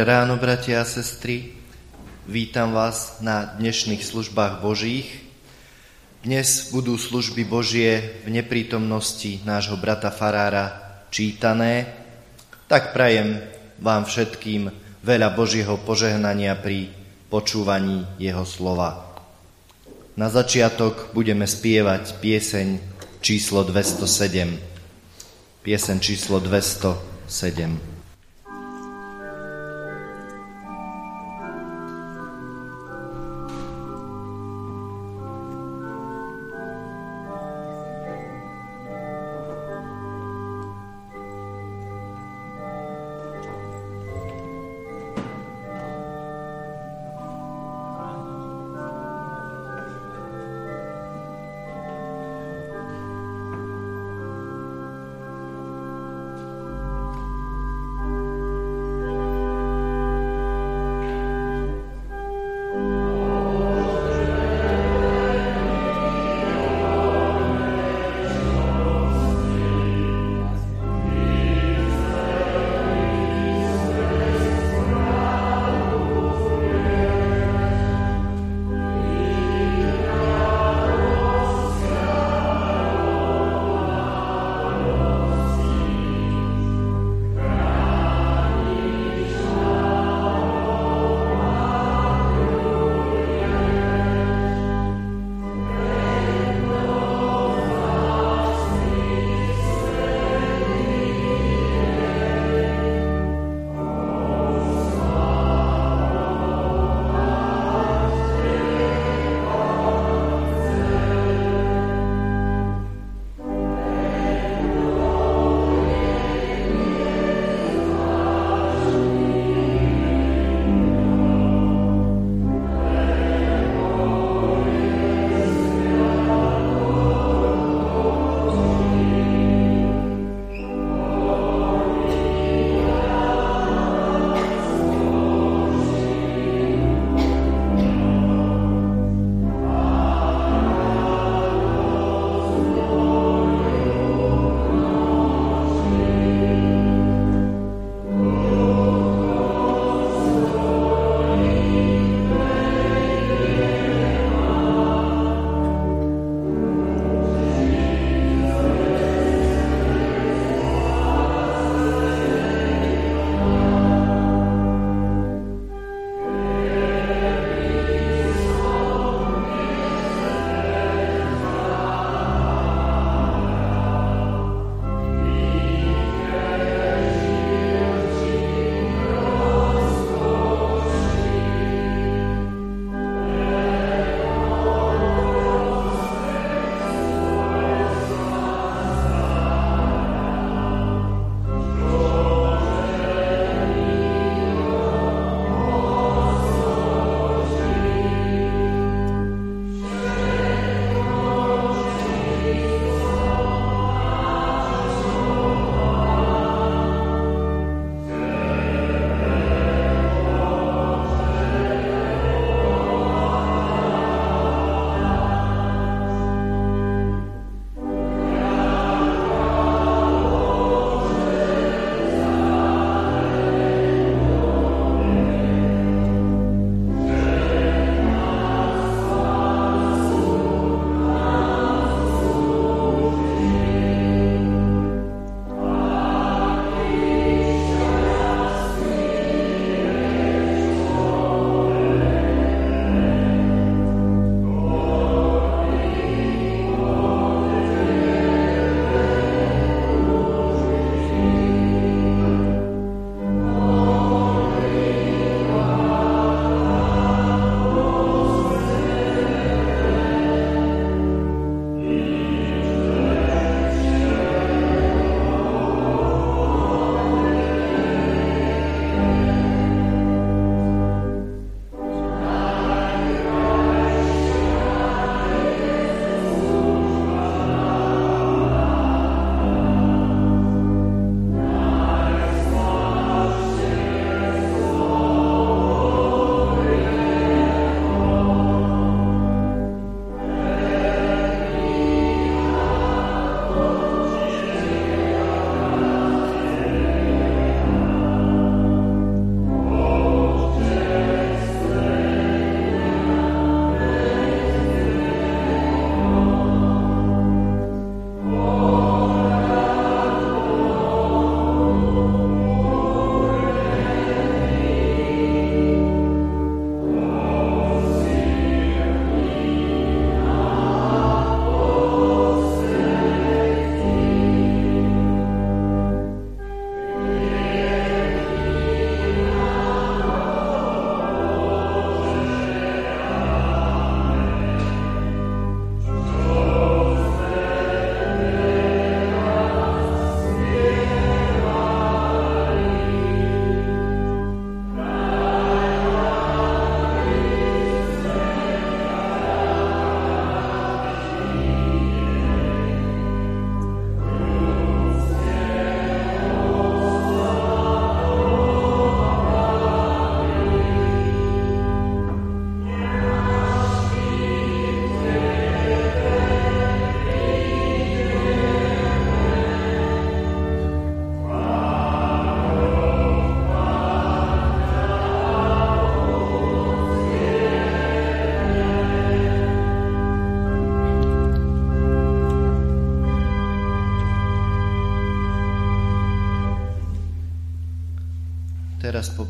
Dobré ráno, bratia a sestry. Vítam vás na dnešných službách Božích. Dnes budú služby Božie v neprítomnosti nášho brata Farára čítané. Tak prajem vám všetkým veľa Božieho požehnania pri počúvaní jeho slova. Na začiatok budeme spievať pieseň číslo 207. Pieseň číslo 207.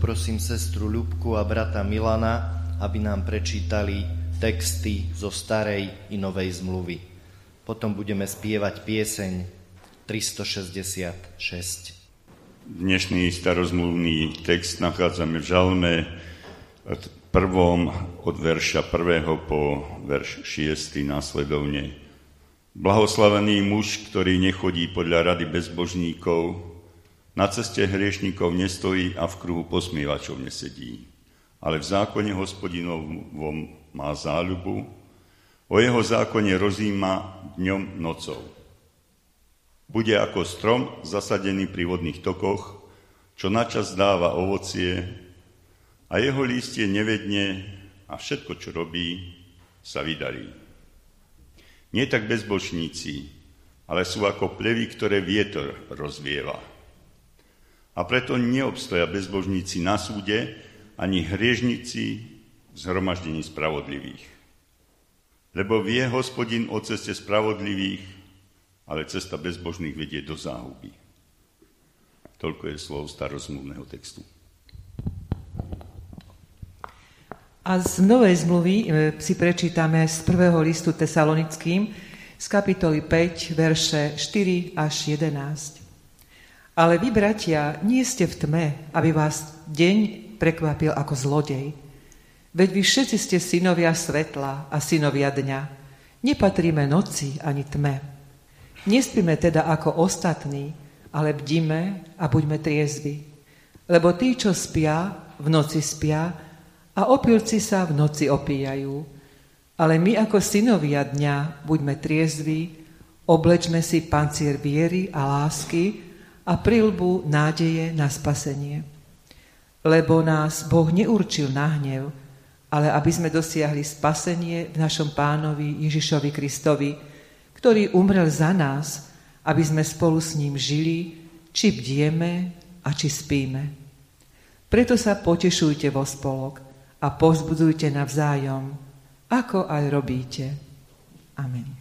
poprosím sestru Ľubku a brata Milana, aby nám prečítali texty zo starej i novej zmluvy. Potom budeme spievať pieseň 366. Dnešný starozmluvný text nachádzame v žalme prvom od verša prvého po verš šiestý následovne. Blahoslavený muž, ktorý nechodí podľa rady bezbožníkov, na ceste hriešníkov nestojí a v kruhu posmievačov nesedí, ale v zákone hospodinovom má záľubu, o jeho zákone rozíma dňom nocou. Bude ako strom zasadený pri vodných tokoch, čo načas dáva ovocie a jeho lístie nevedne a všetko, čo robí, sa vydarí. Nie tak bezbočníci, ale sú ako plevy, ktoré vietor rozvieva. A preto neobstoja bezbožníci na súde, ani hriežnici v zhromaždení spravodlivých. Lebo vie hospodin o ceste spravodlivých ale cesta bezbožných vedie do záhuby. Toľko je slov starozmluvného textu. A z Novej zmluvy e, si prečítame z prvého listu tesalonickým z kapitoly 5, verše 4 až 11. Ale vy, bratia, nie ste v tme, aby vás deň prekvapil ako zlodej. Veď vy všetci ste synovia svetla a synovia dňa. Nepatríme noci ani tme. Nespíme teda ako ostatní, ale bdíme a buďme triezvi. Lebo tí, čo spia, v noci spia a opilci sa v noci opíjajú. Ale my ako synovia dňa buďme triezvi, oblečme si pancier viery a lásky a prilbu nádeje na spasenie. Lebo nás Boh neurčil na hnev, ale aby sme dosiahli spasenie v našom pánovi Ježišovi Kristovi, ktorý umrel za nás, aby sme spolu s ním žili, či bdieme a či spíme. Preto sa potešujte vo spolok a pozbudujte navzájom, ako aj robíte. Amen.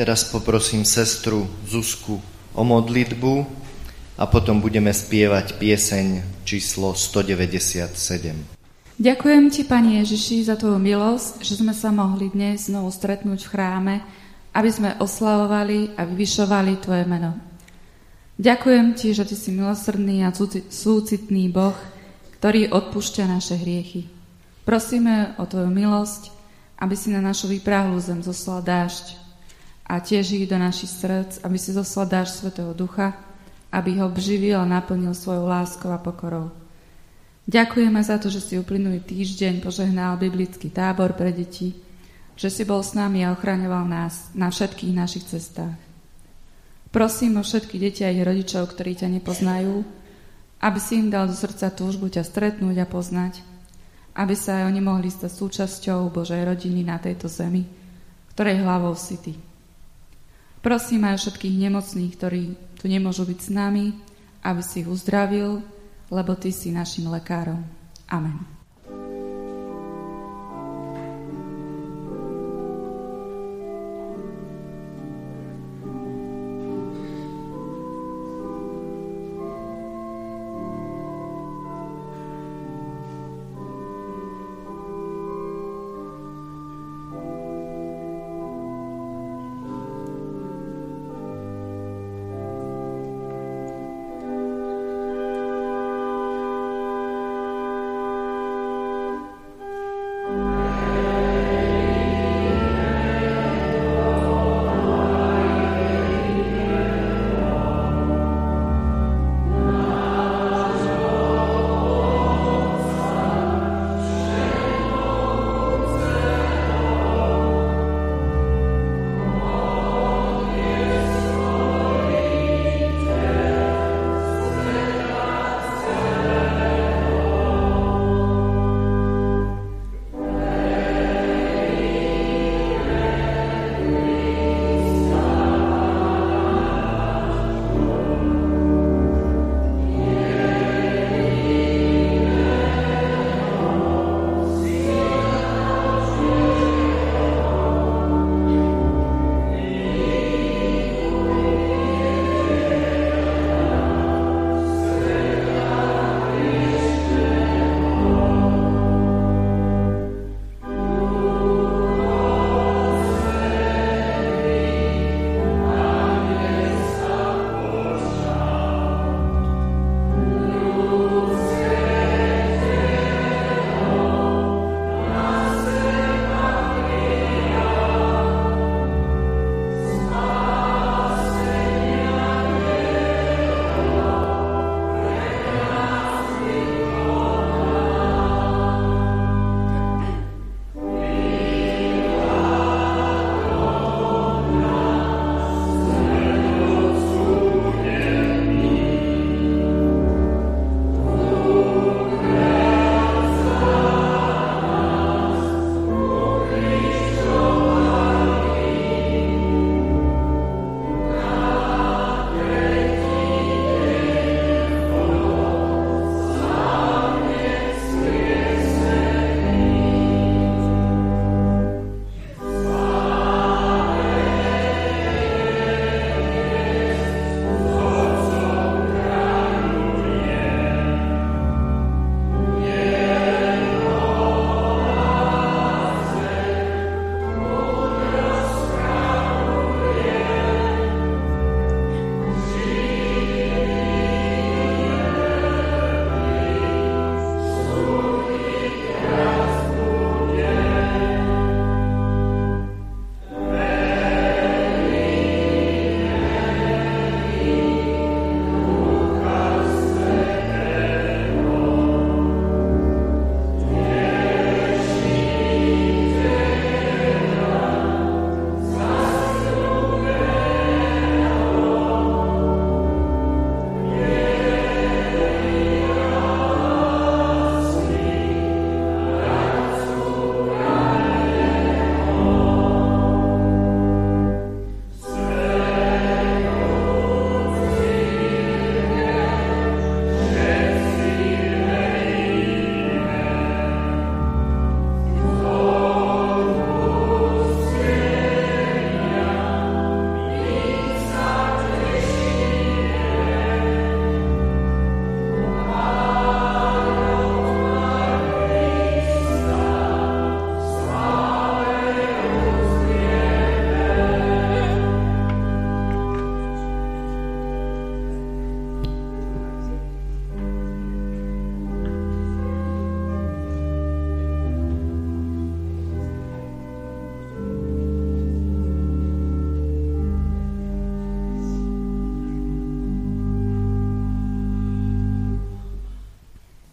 Teraz poprosím sestru Zuzku o modlitbu a potom budeme spievať pieseň číslo 197. Ďakujem Ti, Pani Ježiši, za Tvoju milosť, že sme sa mohli dnes znovu stretnúť v chráme, aby sme oslavovali a vyvyšovali Tvoje meno. Ďakujem Ti, že Ty si milosrdný a súcitný Boh, ktorý odpúšťa naše hriechy. Prosíme o Tvoju milosť, aby si na našu vypráhlú zem zoslal dážď a tiež ich do našich srdc, aby si zoslal dážď Svetého Ducha, aby ho obživil a naplnil svojou láskou a pokorou. Ďakujeme za to, že si uplynulý týždeň požehnal biblický tábor pre deti, že si bol s nami a ochraňoval nás na všetkých našich cestách. Prosím o všetky deti a ich rodičov, ktorí ťa nepoznajú, aby si im dal do srdca túžbu ťa stretnúť a poznať, aby sa aj oni mohli stať súčasťou Božej rodiny na tejto zemi, ktorej hlavou si Ty. Prosím aj všetkých nemocných, ktorí tu nemôžu byť s nami, aby si ich uzdravil, lebo Ty si našim lekárom. Amen.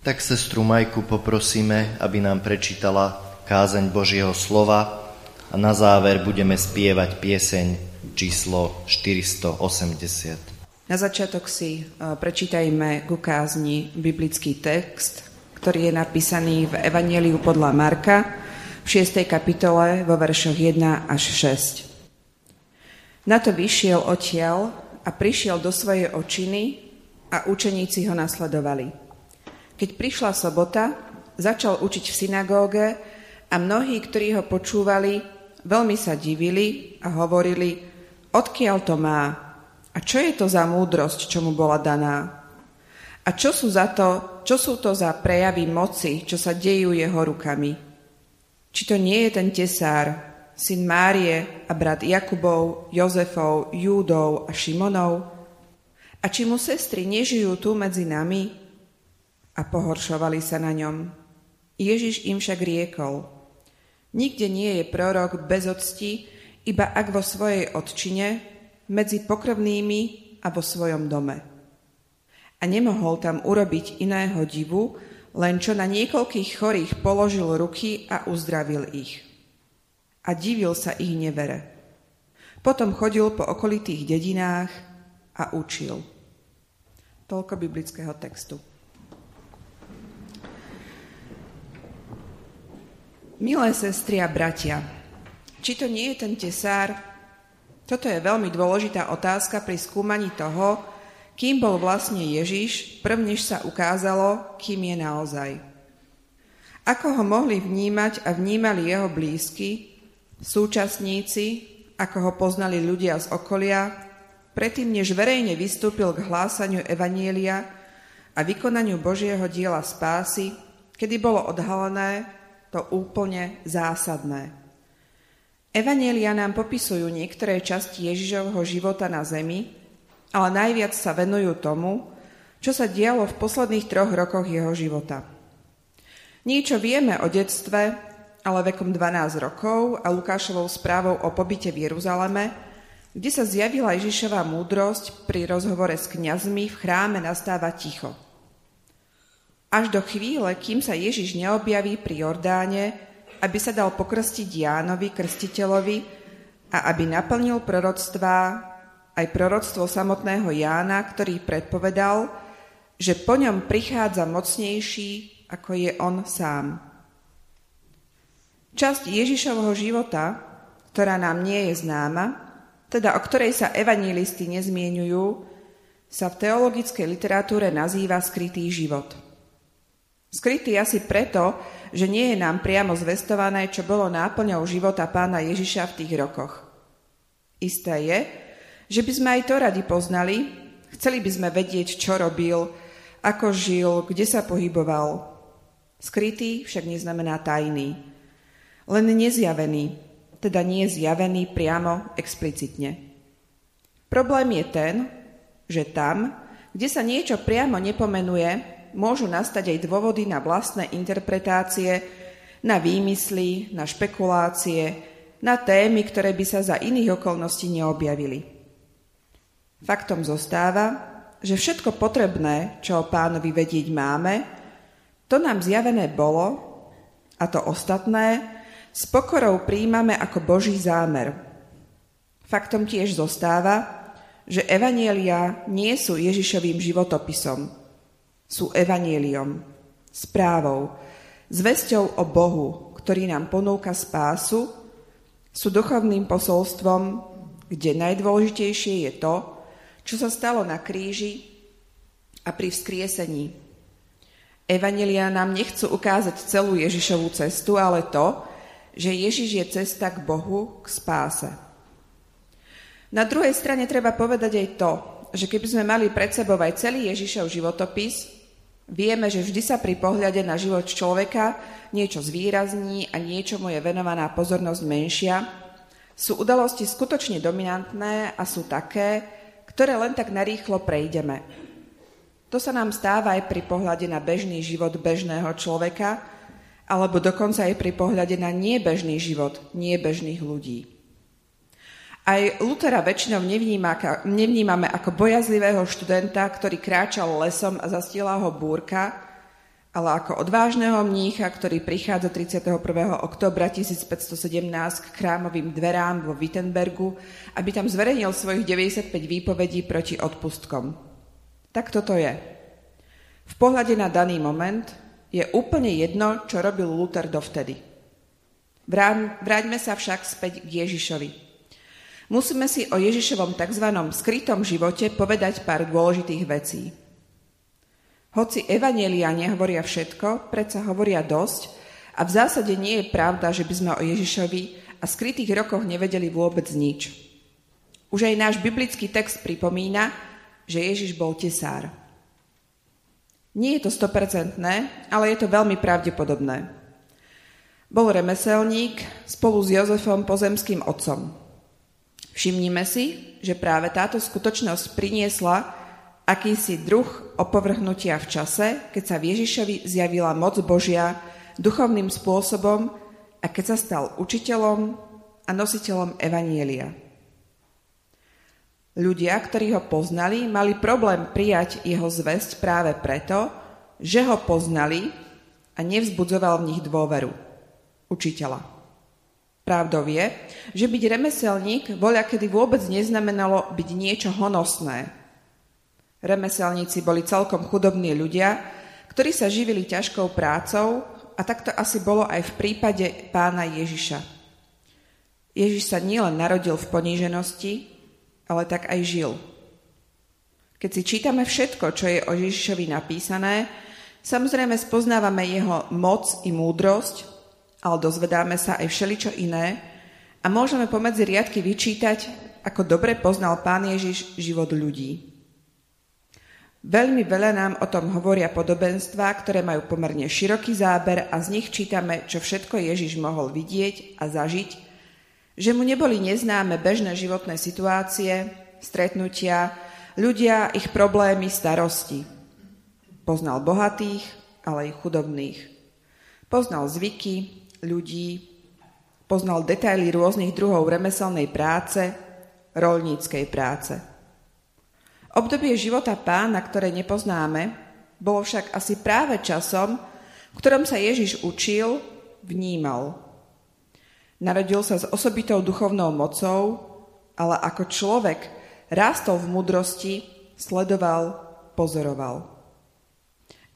Tak sestru Majku poprosíme, aby nám prečítala kázeň Božieho slova a na záver budeme spievať pieseň číslo 480. Na začiatok si e, prečítajme ku kázni biblický text, ktorý je napísaný v Evangeliu podľa Marka v 6. kapitole vo veršoch 1 až 6. Na to vyšiel odtiaľ a prišiel do svojej očiny a učeníci ho nasledovali. Keď prišla sobota, začal učiť v synagóge a mnohí, ktorí ho počúvali, veľmi sa divili a hovorili, odkiaľ to má a čo je to za múdrosť, čo mu bola daná. A čo sú, za to, čo sú to za prejavy moci, čo sa dejú jeho rukami? Či to nie je ten tesár, syn Márie a brat Jakubov, Jozefov, Júdov a Šimonov? A či mu sestry nežijú tu medzi nami? A pohoršovali sa na ňom. Ježiš im však riekol, nikde nie je prorok bez octi, iba ak vo svojej odčine, medzi pokrvnými a vo svojom dome. A nemohol tam urobiť iného divu, len čo na niekoľkých chorých položil ruky a uzdravil ich. A divil sa ich nevere. Potom chodil po okolitých dedinách a učil. Toľko biblického textu. Milé sestry a bratia, či to nie je ten tesár? Toto je veľmi dôležitá otázka pri skúmaní toho, kým bol vlastne Ježiš, prv než sa ukázalo, kým je naozaj. Ako ho mohli vnímať a vnímali jeho blízky, súčasníci, ako ho poznali ľudia z okolia, predtým než verejne vystúpil k hlásaniu Evanielia a vykonaniu Božieho diela spásy, kedy bolo odhalené, to úplne zásadné. Evanielia nám popisujú niektoré časti Ježišovho života na zemi, ale najviac sa venujú tomu, čo sa dialo v posledných troch rokoch jeho života. Niečo vieme o detstve, ale vekom 12 rokov a Lukášovou správou o pobyte v Jeruzaleme, kde sa zjavila Ježišová múdrosť pri rozhovore s kňazmi v chráme nastáva ticho – až do chvíle, kým sa Ježiš neobjaví pri Jordáne, aby sa dal pokrstiť Jánovi, krstiteľovi, a aby naplnil proroctvá, aj proroctvo samotného Jána, ktorý predpovedal, že po ňom prichádza mocnejší, ako je on sám. Časť Ježišovho života, ktorá nám nie je známa, teda o ktorej sa evanílisti nezmienujú, sa v teologickej literatúre nazýva skrytý život – Skrytý asi preto, že nie je nám priamo zvestované, čo bolo náplňou života pána Ježiša v tých rokoch. Isté je, že by sme aj to radi poznali, chceli by sme vedieť, čo robil, ako žil, kde sa pohyboval. Skrytý však neznamená tajný, len nezjavený, teda nie zjavený priamo explicitne. Problém je ten, že tam, kde sa niečo priamo nepomenuje, môžu nastať aj dôvody na vlastné interpretácie, na výmysly, na špekulácie, na témy, ktoré by sa za iných okolností neobjavili. Faktom zostáva, že všetko potrebné, čo o pánovi vedieť máme, to nám zjavené bolo a to ostatné s pokorou príjmame ako Boží zámer. Faktom tiež zostáva, že evanielia nie sú Ježišovým životopisom, sú evanieliom, správou, zväzťou o Bohu, ktorý nám ponúka spásu, sú duchovným posolstvom, kde najdôležitejšie je to, čo sa stalo na kríži a pri vzkriesení. Evanelia nám nechcú ukázať celú Ježišovú cestu, ale to, že Ježiš je cesta k Bohu, k spáse. Na druhej strane treba povedať aj to, že keby sme mali pred sebou aj celý Ježišov životopis, Vieme, že vždy sa pri pohľade na život človeka niečo zvýrazní a niečomu je venovaná pozornosť menšia. Sú udalosti skutočne dominantné a sú také, ktoré len tak narýchlo prejdeme. To sa nám stáva aj pri pohľade na bežný život bežného človeka, alebo dokonca aj pri pohľade na niebežný život niebežných ľudí. Aj Lutera väčšinou nevníma, nevnímame ako bojazlivého študenta, ktorý kráčal lesom a zastiela ho búrka, ale ako odvážneho mnícha, ktorý prichádza 31. oktobra 1517 k chrámovým dverám vo Wittenbergu, aby tam zverejnil svojich 95 výpovedí proti odpustkom. Tak toto je. V pohľade na daný moment je úplne jedno, čo robil Luther dovtedy. Vráťme sa však späť k Ježišovi. Musíme si o Ježišovom tzv. skrytom živote povedať pár dôležitých vecí. Hoci evanielia nehovoria všetko, predsa hovoria dosť a v zásade nie je pravda, že by sme o Ježišovi a skrytých rokoch nevedeli vôbec nič. Už aj náš biblický text pripomína, že Ježiš bol tesár. Nie je to stopercentné, ale je to veľmi pravdepodobné. Bol remeselník spolu s Jozefom pozemským otcom. Všimnime si, že práve táto skutočnosť priniesla akýsi druh opovrhnutia v čase, keď sa Ježišovi zjavila moc Božia duchovným spôsobom a keď sa stal učiteľom a nositeľom Evanielia. Ľudia, ktorí ho poznali, mali problém prijať jeho zväzť práve preto, že ho poznali a nevzbudzoval v nich dôveru. Učiteľa. Pravdou je, že byť remeselník voľa kedy vôbec neznamenalo byť niečo honosné, Remeselníci boli celkom chudobní ľudia, ktorí sa živili ťažkou prácou a takto asi bolo aj v prípade pána Ježiša. Ježiš sa nielen narodil v poníženosti, ale tak aj žil. Keď si čítame všetko, čo je o Ježišovi napísané, samozrejme spoznávame jeho moc i múdrosť, ale dozvedáme sa aj všeličo iné a môžeme pomedzi riadky vyčítať, ako dobre poznal pán Ježiš život ľudí. Veľmi veľa nám o tom hovoria podobenstvá, ktoré majú pomerne široký záber a z nich čítame, čo všetko Ježiš mohol vidieť a zažiť, že mu neboli neznáme bežné životné situácie, stretnutia, ľudia, ich problémy, starosti. Poznal bohatých, ale i chudobných. Poznal zvyky, ľudí, poznal detaily rôznych druhov remeselnej práce, rolníckej práce. Obdobie života pána, ktoré nepoznáme, bolo však asi práve časom, v ktorom sa Ježiš učil, vnímal. Narodil sa s osobitou duchovnou mocou, ale ako človek rástol v mudrosti, sledoval, pozoroval.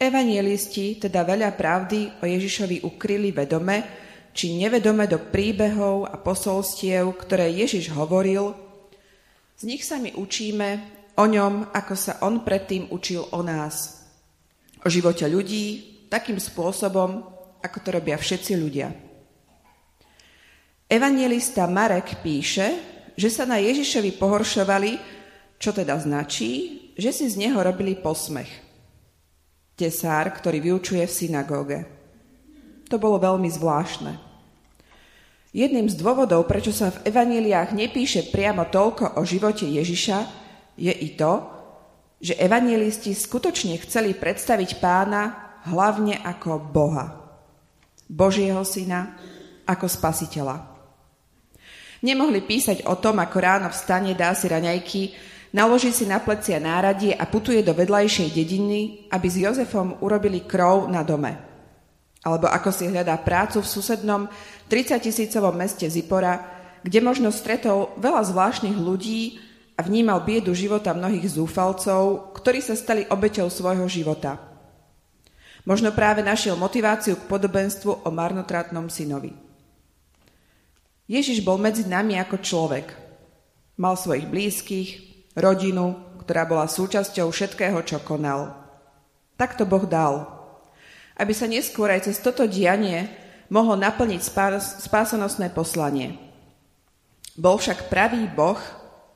Evangelisti teda veľa pravdy o Ježišovi ukryli vedome či nevedome do príbehov a posolstiev, ktoré Ježiš hovoril. Z nich sa my učíme, o ňom, ako sa on predtým učil o nás. O živote ľudí takým spôsobom, ako to robia všetci ľudia. Evangelista Marek píše, že sa na Ježišovi pohoršovali, čo teda značí, že si z neho robili posmech. Tesár, ktorý vyučuje v synagóge. To bolo veľmi zvláštne. Jedným z dôvodov, prečo sa v evaníliách nepíše priamo toľko o živote Ježiša, je i to, že evangelisti skutočne chceli predstaviť pána hlavne ako Boha, Božieho syna, ako spasiteľa. Nemohli písať o tom, ako ráno vstane, dá si raňajky, naloží si na plecia náradie a putuje do vedľajšej dediny, aby s Jozefom urobili krov na dome. Alebo ako si hľadá prácu v susednom 30 tisícovom meste Zipora, kde možno stretol veľa zvláštnych ľudí, a vnímal biedu života mnohých zúfalcov, ktorí sa stali obeťou svojho života. Možno práve našiel motiváciu k podobenstvu o marnotratnom synovi. Ježiš bol medzi nami ako človek. Mal svojich blízkych, rodinu, ktorá bola súčasťou všetkého, čo konal. Tak to Boh dal. Aby sa neskôr aj cez toto dianie mohol naplniť spásonosné poslanie. Bol však pravý Boh,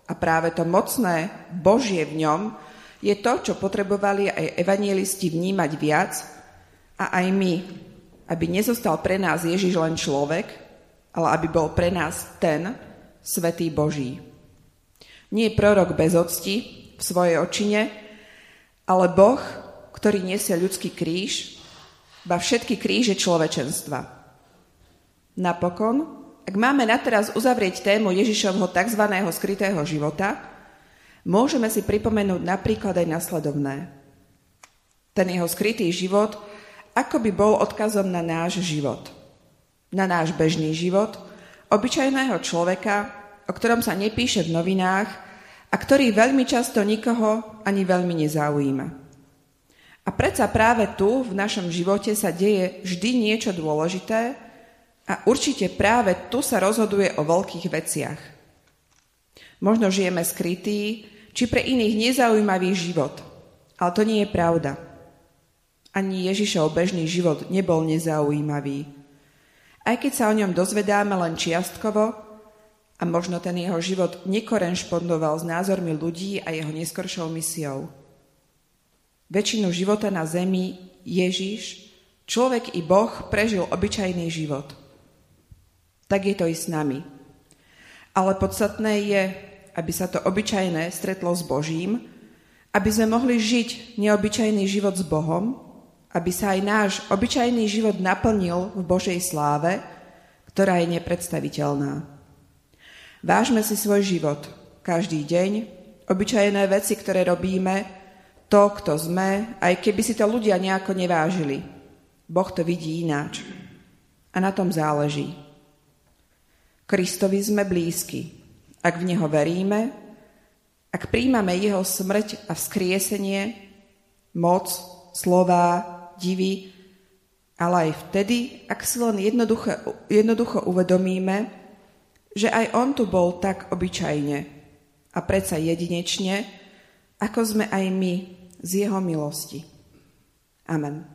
a práve to mocné Božie v ňom je to, čo potrebovali aj evanielisti vnímať viac a aj my, aby nezostal pre nás Ježiš len človek, ale aby bol pre nás ten Svetý Boží. Nie prorok bez octi v svojej očine, ale Boh, ktorý nesie ľudský kríž, ba všetky kríže človečenstva. Napokon ak máme na teraz uzavrieť tému Ježišovho tzv. skrytého života, môžeme si pripomenúť napríklad aj nasledovné. Ten jeho skrytý život ako by bol odkazom na náš život. Na náš bežný život, obyčajného človeka, o ktorom sa nepíše v novinách a ktorý veľmi často nikoho ani veľmi nezaujíma. A predsa práve tu, v našom živote, sa deje vždy niečo dôležité a určite práve tu sa rozhoduje o veľkých veciach. Možno žijeme skrytý, či pre iných nezaujímavý život, ale to nie je pravda. Ani Ježišov bežný život nebol nezaujímavý. Aj keď sa o ňom dozvedáme len čiastkovo, a možno ten jeho život nekorenšpondoval s názormi ľudí a jeho neskoršou misiou. Väčšinu života na zemi Ježiš, človek i Boh, prežil obyčajný život. Tak je to i s nami. Ale podstatné je, aby sa to obyčajné stretlo s Božím, aby sme mohli žiť neobyčajný život s Bohom aby sa aj náš obyčajný život naplnil v Božej sláve, ktorá je nepredstaviteľná. Vážme si svoj život každý deň, obyčajné veci, ktoré robíme, to, kto sme, aj keby si to ľudia nejako nevážili. Boh to vidí ináč. A na tom záleží. Kristovi sme blízky. Ak v Neho veríme, ak príjmame Jeho smrť a vzkriesenie, moc, slová, divy, ale aj vtedy, ak si len jednoducho, jednoducho uvedomíme, že aj on tu bol tak obyčajne a predsa jedinečne, ako sme aj my z jeho milosti. Amen.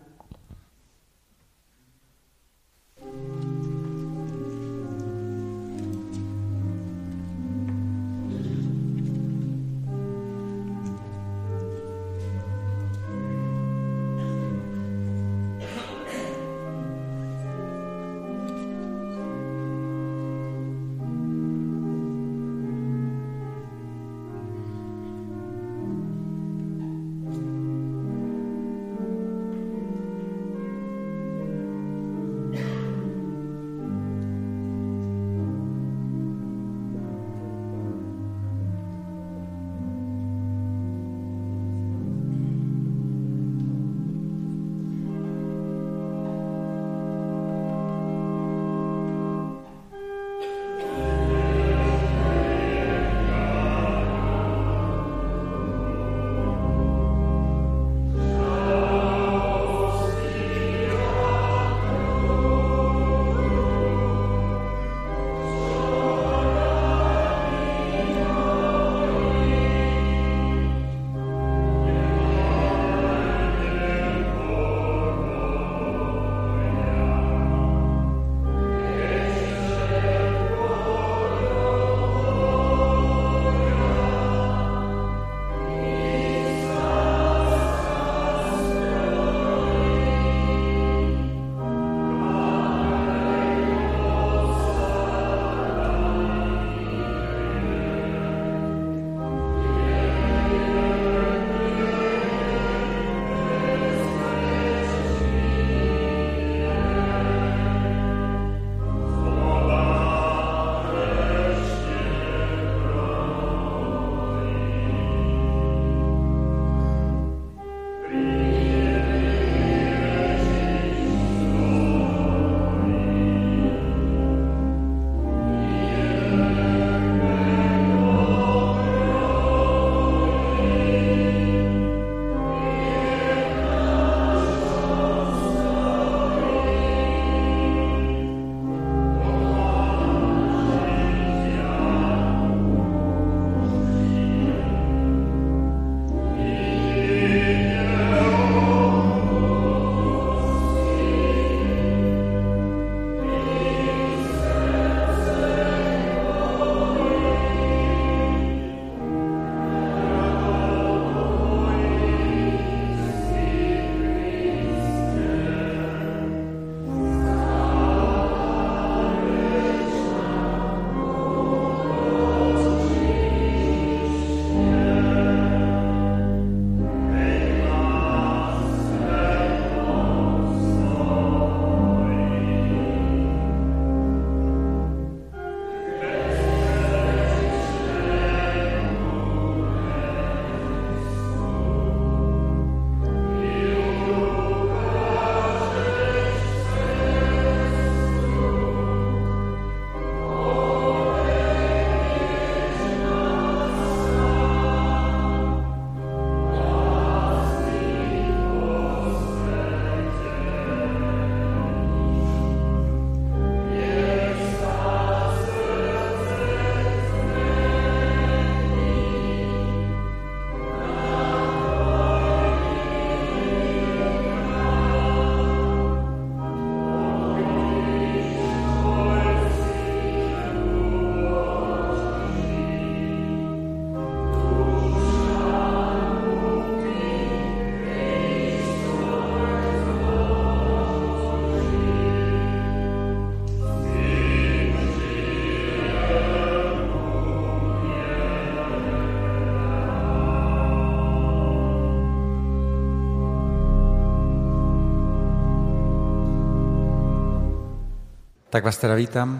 Tak vás teda vítam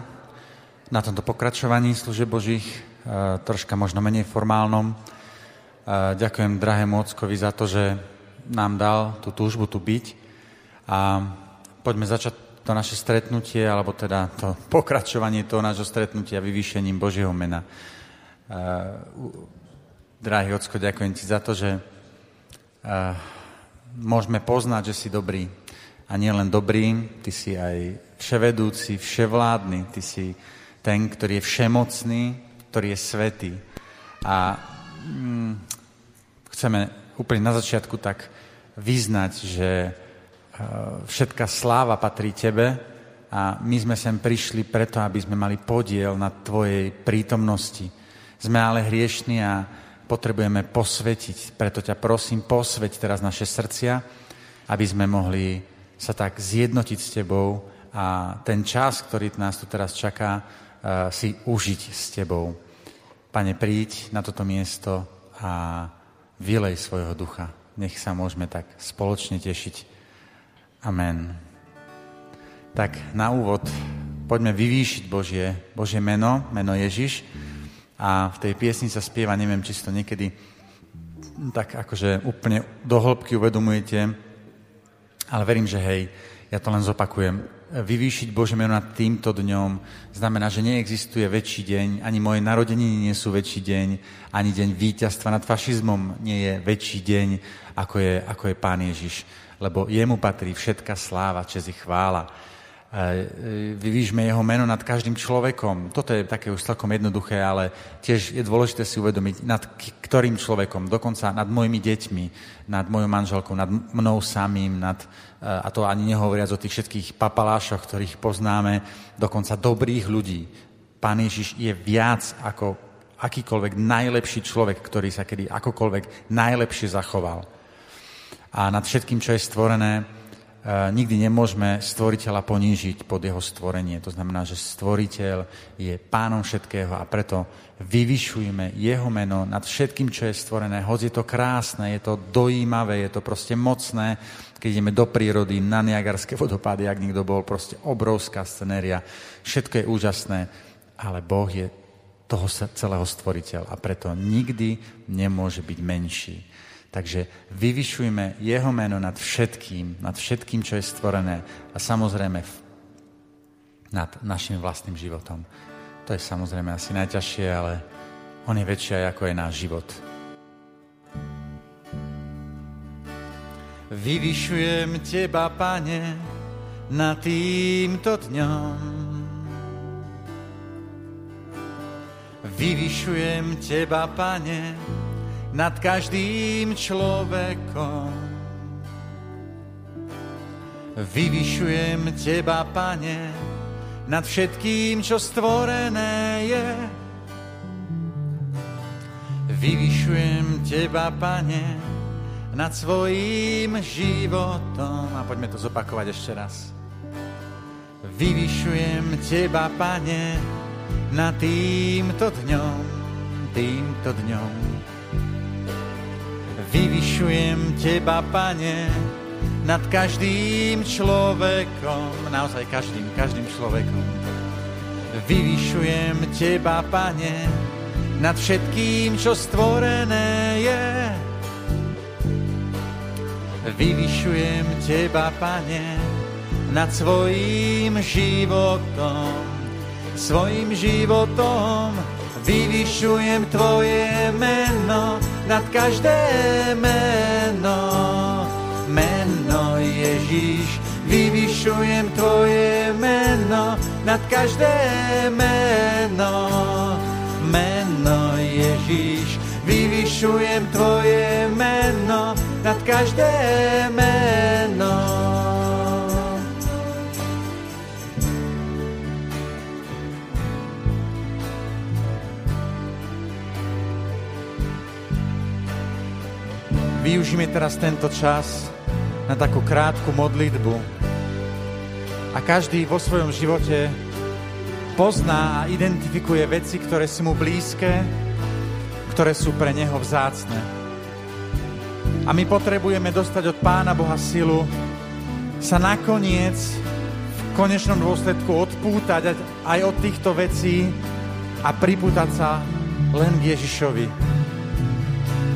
na tomto pokračovaní služieb Božích, e, troška možno menej formálnom. E, ďakujem drahému Ockovi za to, že nám dal tú túžbu tu byť a poďme začať to naše stretnutie, alebo teda to pokračovanie toho nášho stretnutia vyvýšením Božieho mena. E, drahý Ocko, ďakujem ti za to, že môžeme poznať, že si dobrý. A nie len dobrý, ty si aj vševedúci, vševládny, ty si ten, ktorý je všemocný, ktorý je svetý. A mm, chceme úplne na začiatku tak vyznať, že uh, všetká sláva patrí tebe a my sme sem prišli preto, aby sme mali podiel na tvojej prítomnosti. Sme ale hriešni a potrebujeme posvetiť. Preto ťa prosím, posveť teraz naše srdcia, aby sme mohli sa tak zjednotiť s tebou a ten čas, ktorý nás tu teraz čaká, eh, si užiť s Tebou. Pane, príď na toto miesto a vylej svojho ducha. Nech sa môžeme tak spoločne tešiť. Amen. Tak na úvod poďme vyvýšiť Božie, Božie meno, meno Ježiš. A v tej piesni sa spieva, neviem, či si to niekedy tak akože úplne do hĺbky uvedomujete, ale verím, že hej, ja to len zopakujem vyvýšiť Bože meno nad týmto dňom znamená, že neexistuje väčší deň, ani moje narodeniny nie sú väčší deň, ani deň víťazstva nad fašizmom nie je väčší deň, ako je, ako je Pán Ježiš. Lebo jemu patrí všetka sláva, čes i chvála. E, e, vyvížme jeho meno nad každým človekom. Toto je také už celkom jednoduché, ale tiež je dôležité si uvedomiť, nad ktorým človekom, dokonca nad mojimi deťmi, nad mojou manželkou, nad mnou samým, nad, a to ani nehovoriac o tých všetkých papalášoch, ktorých poznáme, dokonca dobrých ľudí. Pán Ježiš je viac ako akýkoľvek najlepší človek, ktorý sa kedy akokoľvek najlepšie zachoval. A nad všetkým, čo je stvorené, Eh, nikdy nemôžeme stvoriteľa ponížiť pod jeho stvorenie. To znamená, že stvoriteľ je pánom všetkého a preto vyvyšujeme jeho meno nad všetkým, čo je stvorené. Hoď je to krásne, je to dojímavé, je to proste mocné, keď ideme do prírody, na Niagarské vodopády, ak niekto bol, proste obrovská scenéria. Všetko je úžasné, ale Boh je toho celého stvoriteľ a preto nikdy nemôže byť menší. Takže vyvyšujme jeho meno nad všetkým, nad všetkým, čo je stvorené a samozrejme nad našim vlastným životom. To je samozrejme asi najťažšie, ale on je väčší ako je náš život. Vyvyšujem teba, pane, na týmto dňom. Vyvyšujem teba, pane, nad každým človekom. Vyvyšujem Teba, Pane, nad všetkým, čo stvorené je. Vyvyšujem Teba, Pane, nad svojím životom. A poďme to zopakovať ešte raz. Vyvyšujem Teba, Pane, nad týmto dňom, týmto dňom. Vyvyšujem Teba, Pane, nad každým človekom, naozaj každým, každým človekom. Vyvyšujem Teba, Pane, nad všetkým, čo stvorené je. Vyvyšujem Teba, Pane, nad svojím životom, svojím životom vyvyšujem Tvoje meno, nad každé meno, meno Ježíš. Vyvyšujem Tvoje meno nad každé meno, meno Ježíš. Vyvyšujem Tvoje meno nad každé meno. Využíme teraz tento čas na takú krátku modlitbu. A každý vo svojom živote pozná a identifikuje veci, ktoré sú mu blízke, ktoré sú pre neho vzácne. A my potrebujeme dostať od Pána Boha silu sa nakoniec v konečnom dôsledku odpútať aj od týchto vecí a pripútať sa len k Ježišovi.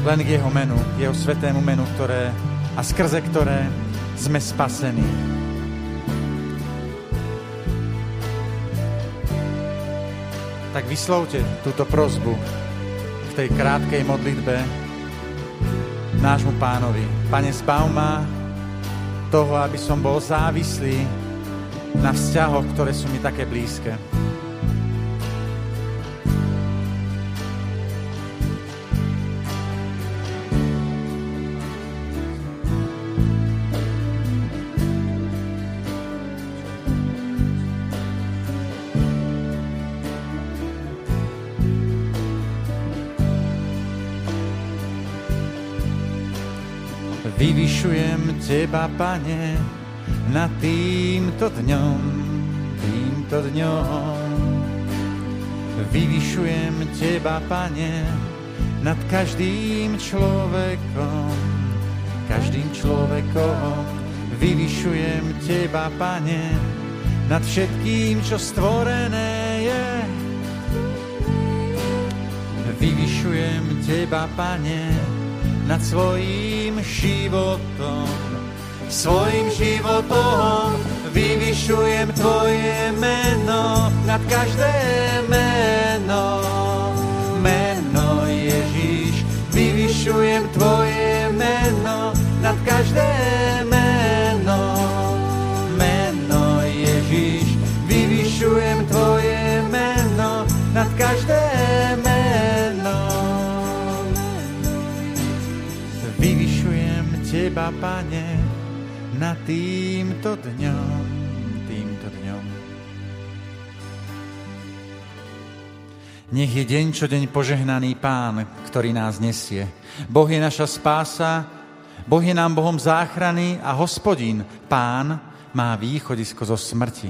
Len k jeho menu, jeho svetému menu, ktoré, a skrze ktoré sme spasení. Tak vyslovte túto prozbu v tej krátkej modlitbe nášmu pánovi. Pane, zbav ma toho, aby som bol závislý na vzťahoch, ktoré sú mi také blízke. Teba, Pane, nad týmto dňom, týmto dňom. Vyvyšujem Teba, Pane, nad každým človekom, každým človekom. Vyvyšujem Teba, Pane, nad všetkým, čo stvorené je. Vyvyšujem Teba, Pane, nad svojím životom. Svojím životom. Vyvyšujem Tvoje meno nad každé meno. Meno Ježíš, vyvyšujem Tvoje meno nad každé meno. Meno Ježíš, vyvyšujem Tvoje meno nad každé Teba, Pane, na týmto dňom, týmto dňom. Nech je deň čo deň požehnaný Pán, ktorý nás nesie. Boh je naša spása, Boh je nám Bohom záchrany a hospodín, Pán, má východisko zo smrti.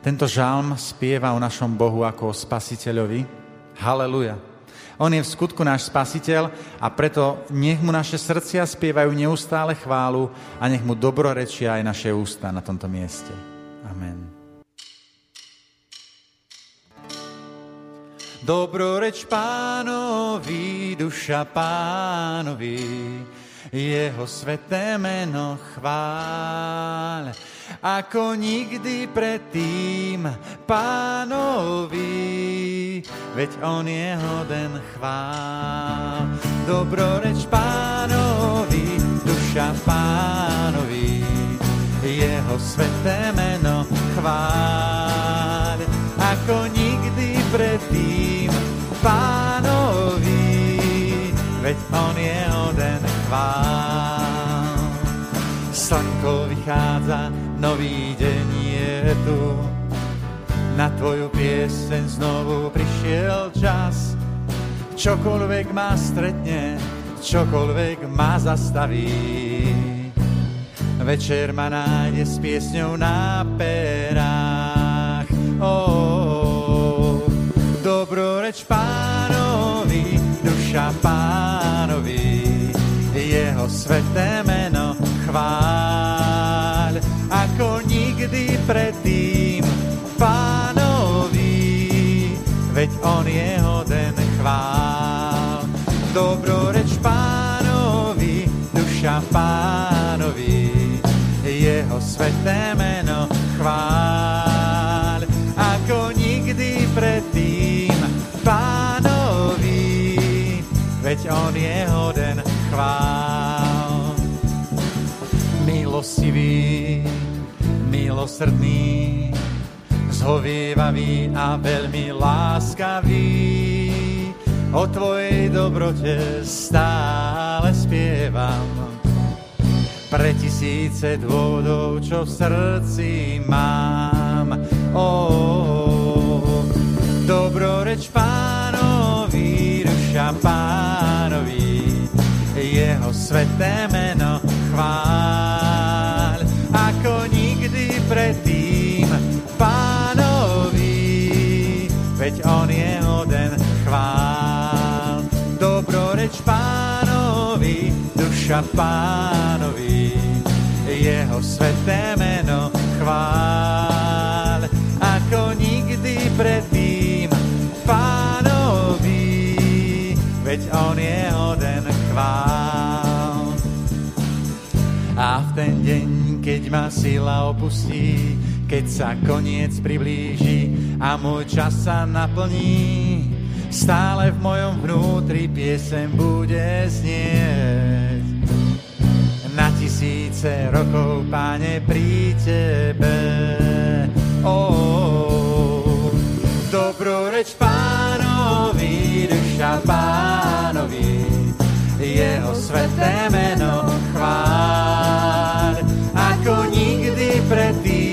Tento žalm spieva o našom Bohu ako o spasiteľovi. Haleluja. On je v skutku náš spasiteľ a preto nech mu naše srdcia spievajú neustále chválu a nech mu dobrorečia aj naše ústa na tomto mieste. Amen. Dobroreč pánovi, duša pánovi, jeho sveté meno chváľ ako nikdy predtým pánovi, veď on je hoden chvál. Dobroreč pánovi, duša pánovi, jeho sveté meno chvál. Ako nikdy predtým pánovi, veď on je hoden chvál. Nový deň je tu. Na tvoju pieseň znovu prišiel čas. Čokoľvek ma stretne, čokoľvek ma zastaví. Večer ma nájde s piesňou na perách. Oh, oh, dobroreč pánovi, duša pánovi, jeho sveté meno nikdy predtým pánovi, veď on je hoden chvál. Dobroreč pánovi, duša pánovi, jeho sveté meno chvál. Ako nikdy predtým pánovi, veď on je hoden chvál. Milostivý, milosrdný, zhovievavý a veľmi láskavý. O Tvojej dobrote stále spievam. Pre tisíce dôvodov, čo v srdci mám. O, dobroreč pánovi, duša pánovi, jeho sveté meno chvál. duša pánovi, jeho sveté meno chvál, ako nikdy predtým pánovi, veď on je hoden chvál. A v ten deň, keď ma sila opustí, keď sa koniec priblíži a môj čas sa naplní, stále v mojom vnútri piesem bude znieť. Tisíce rokov, páne, pri tebe. Oh, oh, dobrú reč pánovi, duša pánovi, jeho sveté meno chváľ, ako nikdy predtým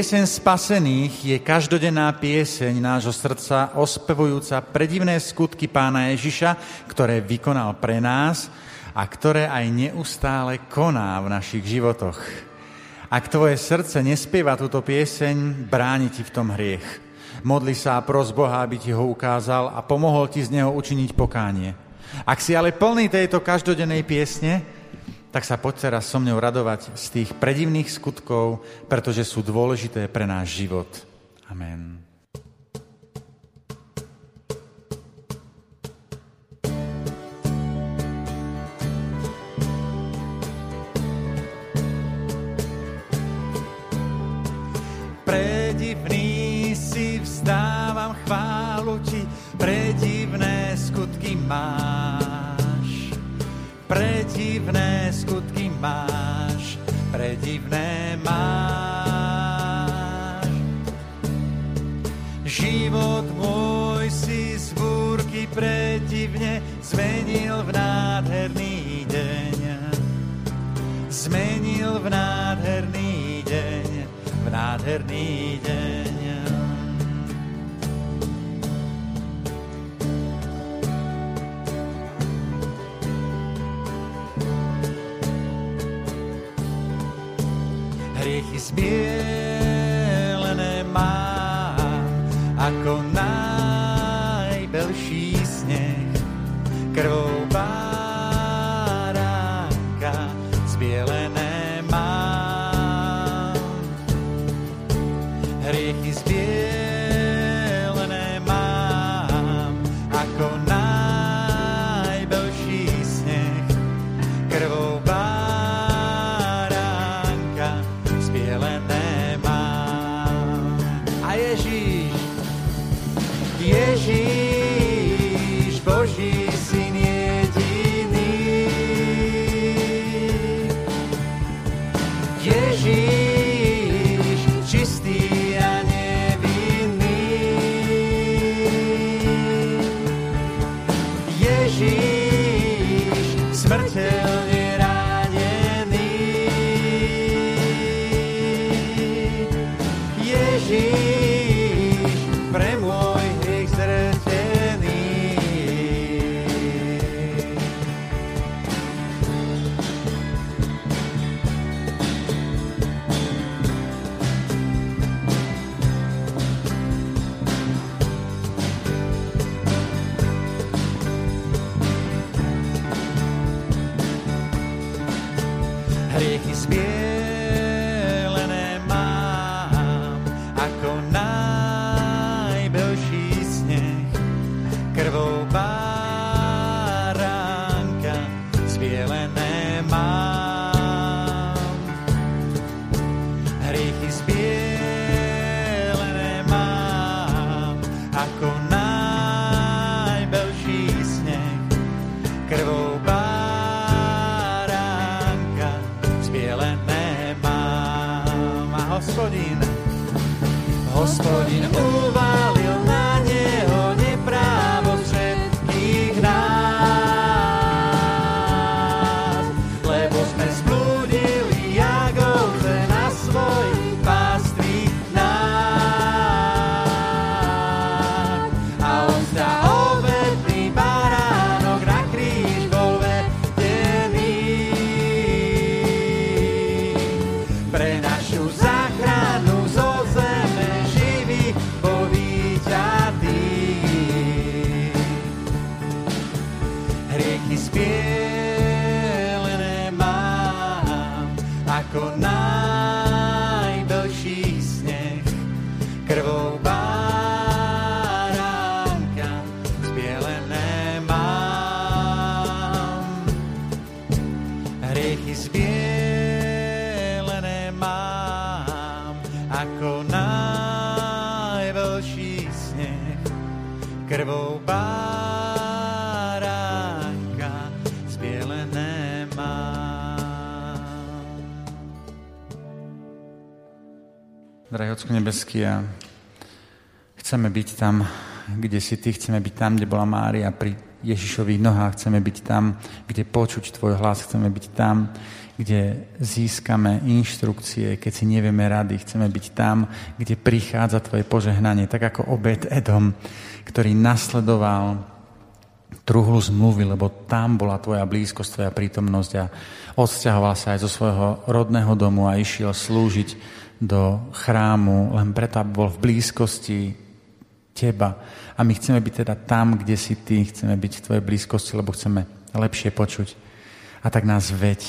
Pieseň spasených je každodenná pieseň nášho srdca, ospevujúca predivné skutky pána Ježiša, ktoré vykonal pre nás a ktoré aj neustále koná v našich životoch. Ak tvoje srdce nespieva túto pieseň, bráni ti v tom hriech. Modli sa a pros Boha, aby ti ho ukázal a pomohol ti z neho učiniť pokánie. Ak si ale plný tejto každodennej piesne, tak sa poď teraz so mňou radovať z tých predivných skutkov, pretože sú dôležité pre náš život. Amen. Predivný si vzdávam chválu ti, predivné skutky máš. Predivné skutky máš, predivné máš. Život môj si z búrky predivne zmenil v nádherný deň. Zmenil v nádherný deň, v nádherný deň. Hriechy zbielené mám, ako najbelší sneh. Krvou Boží pre nebeský, a chceme byť tam, kde si Ty, chceme byť tam, kde bola Mária pri Ježišových nohách, chceme byť tam, kde počuť Tvoj hlas, chceme byť tam, kde získame inštrukcie, keď si nevieme rady, chceme byť tam, kde prichádza Tvoje požehnanie, tak ako obed Edom, ktorý nasledoval truhlu zmluvy, lebo tam bola Tvoja blízkosť, Tvoja prítomnosť a odsťahoval sa aj zo svojho rodného domu a išiel slúžiť do chrámu len preto, aby bol v blízkosti Teba. A my chceme byť teda tam, kde si Ty, chceme byť v Tvojej blízkosti, lebo chceme lepšie počuť. A tak nás veď.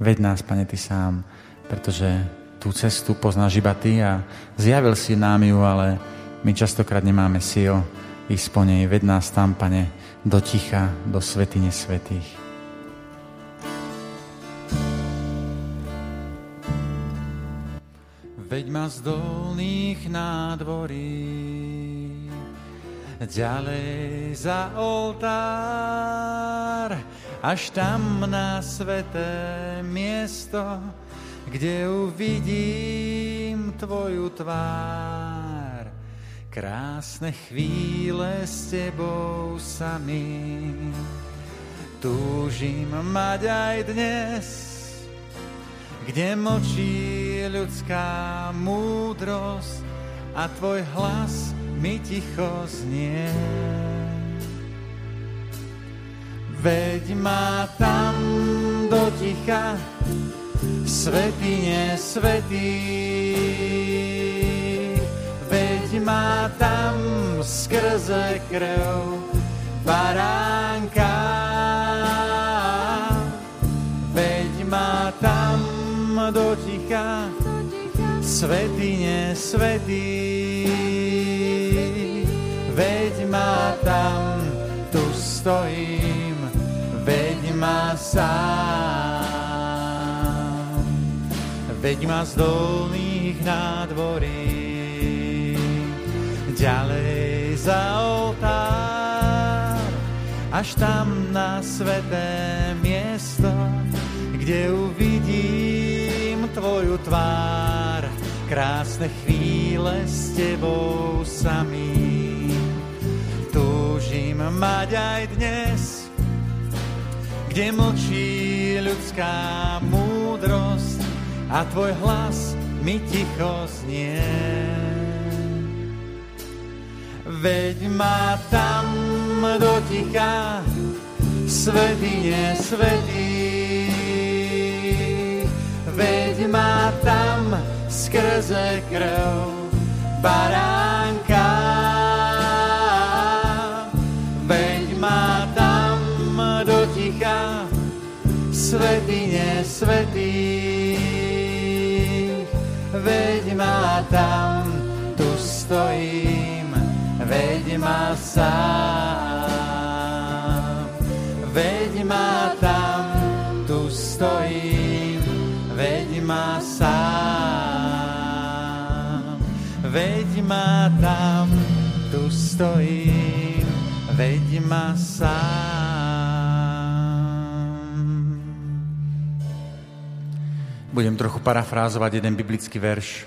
Veď nás, Pane, Ty sám, pretože tú cestu poznáš iba Ty a zjavil si nám ju, ale my častokrát nemáme síl ísť po nej. Veď nás tam, Pane, do ticha, do svetine svetých. Veď ma z dolných nádvorí ďalej za oltár, až tam na sveté miesto, kde uvidím Tvoju tvár. Krásne chvíle s Tebou samý, túžim mať aj dnes, kde mlčí ľudská múdrosť a tvoj hlas mi ticho znie. Veď ma tam do ticha, svetine svetý. Veď ma tam skrze krv baránka. Svetine svetý. Veď ma tam, tu stojím, veď ma sám. Veď ma z dolných nádvorí, ďalej za oltár, až tam na sveté miesto, kde uvidím Tvoju tvár. Krásne chvíle s Tebou samý. Túžim mať aj dnes, kde mlčí ľudská múdrosť a Tvoj hlas mi ticho znie. Veď ma tam do ticha, svetine svetý, veď ma tam skrze krv baránka. Veď ma tam do ticha, svetine svetý. Veď ma tam, tu stojím, veď ma sám. Veď ma tam, tu stojím, veď ma sám. Veď ma tam, tu stojím, veď ma sám. Budem trochu parafrázovať jeden biblický verš.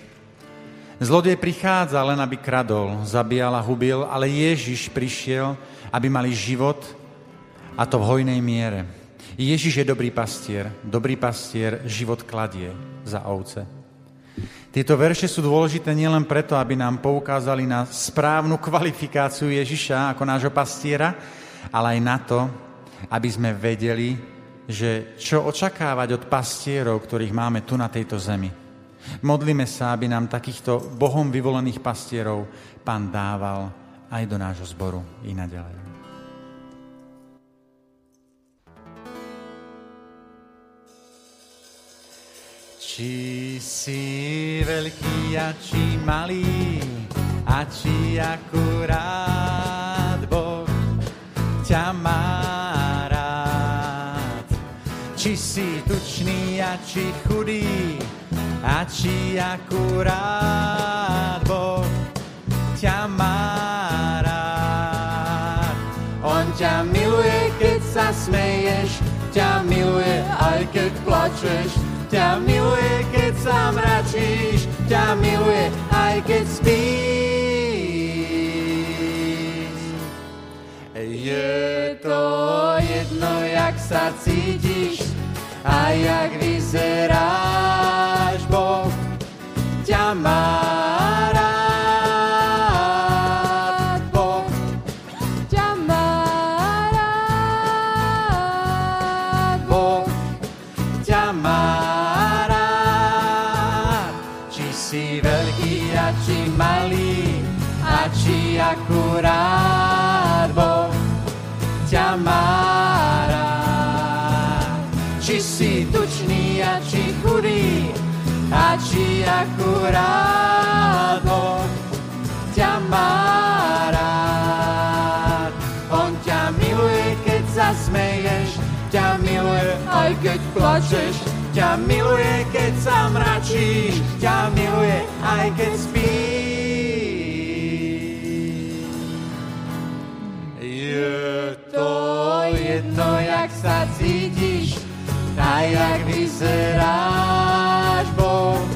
Zlodej prichádza len, aby kradol, zabíjal a hubil, ale Ježiš prišiel, aby mali život a to v hojnej miere. Ježiš je dobrý pastier. Dobrý pastier život kladie za ovce. Tieto verše sú dôležité nielen preto, aby nám poukázali na správnu kvalifikáciu Ježiša ako nášho pastiera, ale aj na to, aby sme vedeli, že čo očakávať od pastierov, ktorých máme tu na tejto zemi. Modlíme sa, aby nám takýchto Bohom vyvolených pastierov Pán dával aj do nášho zboru i naďalej. Či si veľký a či malý a či akurát Boh ťa má rád. Či si tučný a či chudý a či akurát Boh ťa má rád. On ťa miluje, keď sa smeješ, aj keď plačeš, ťa miluje, keď sa mračíš, ťa miluje, aj keď spíš. Je to jedno, jak sa cítiš a jak vyzeráš, Boh ťa má a či akurát Boh ťa má rád. On ťa miluje, keď sa smeješ, ťa miluje, aj keď plačeš, ťa miluje, keď sa mračíš, ťa miluje, aj keď spíš. jedno, jak sa cítiš. A jak vyzeráš, Boh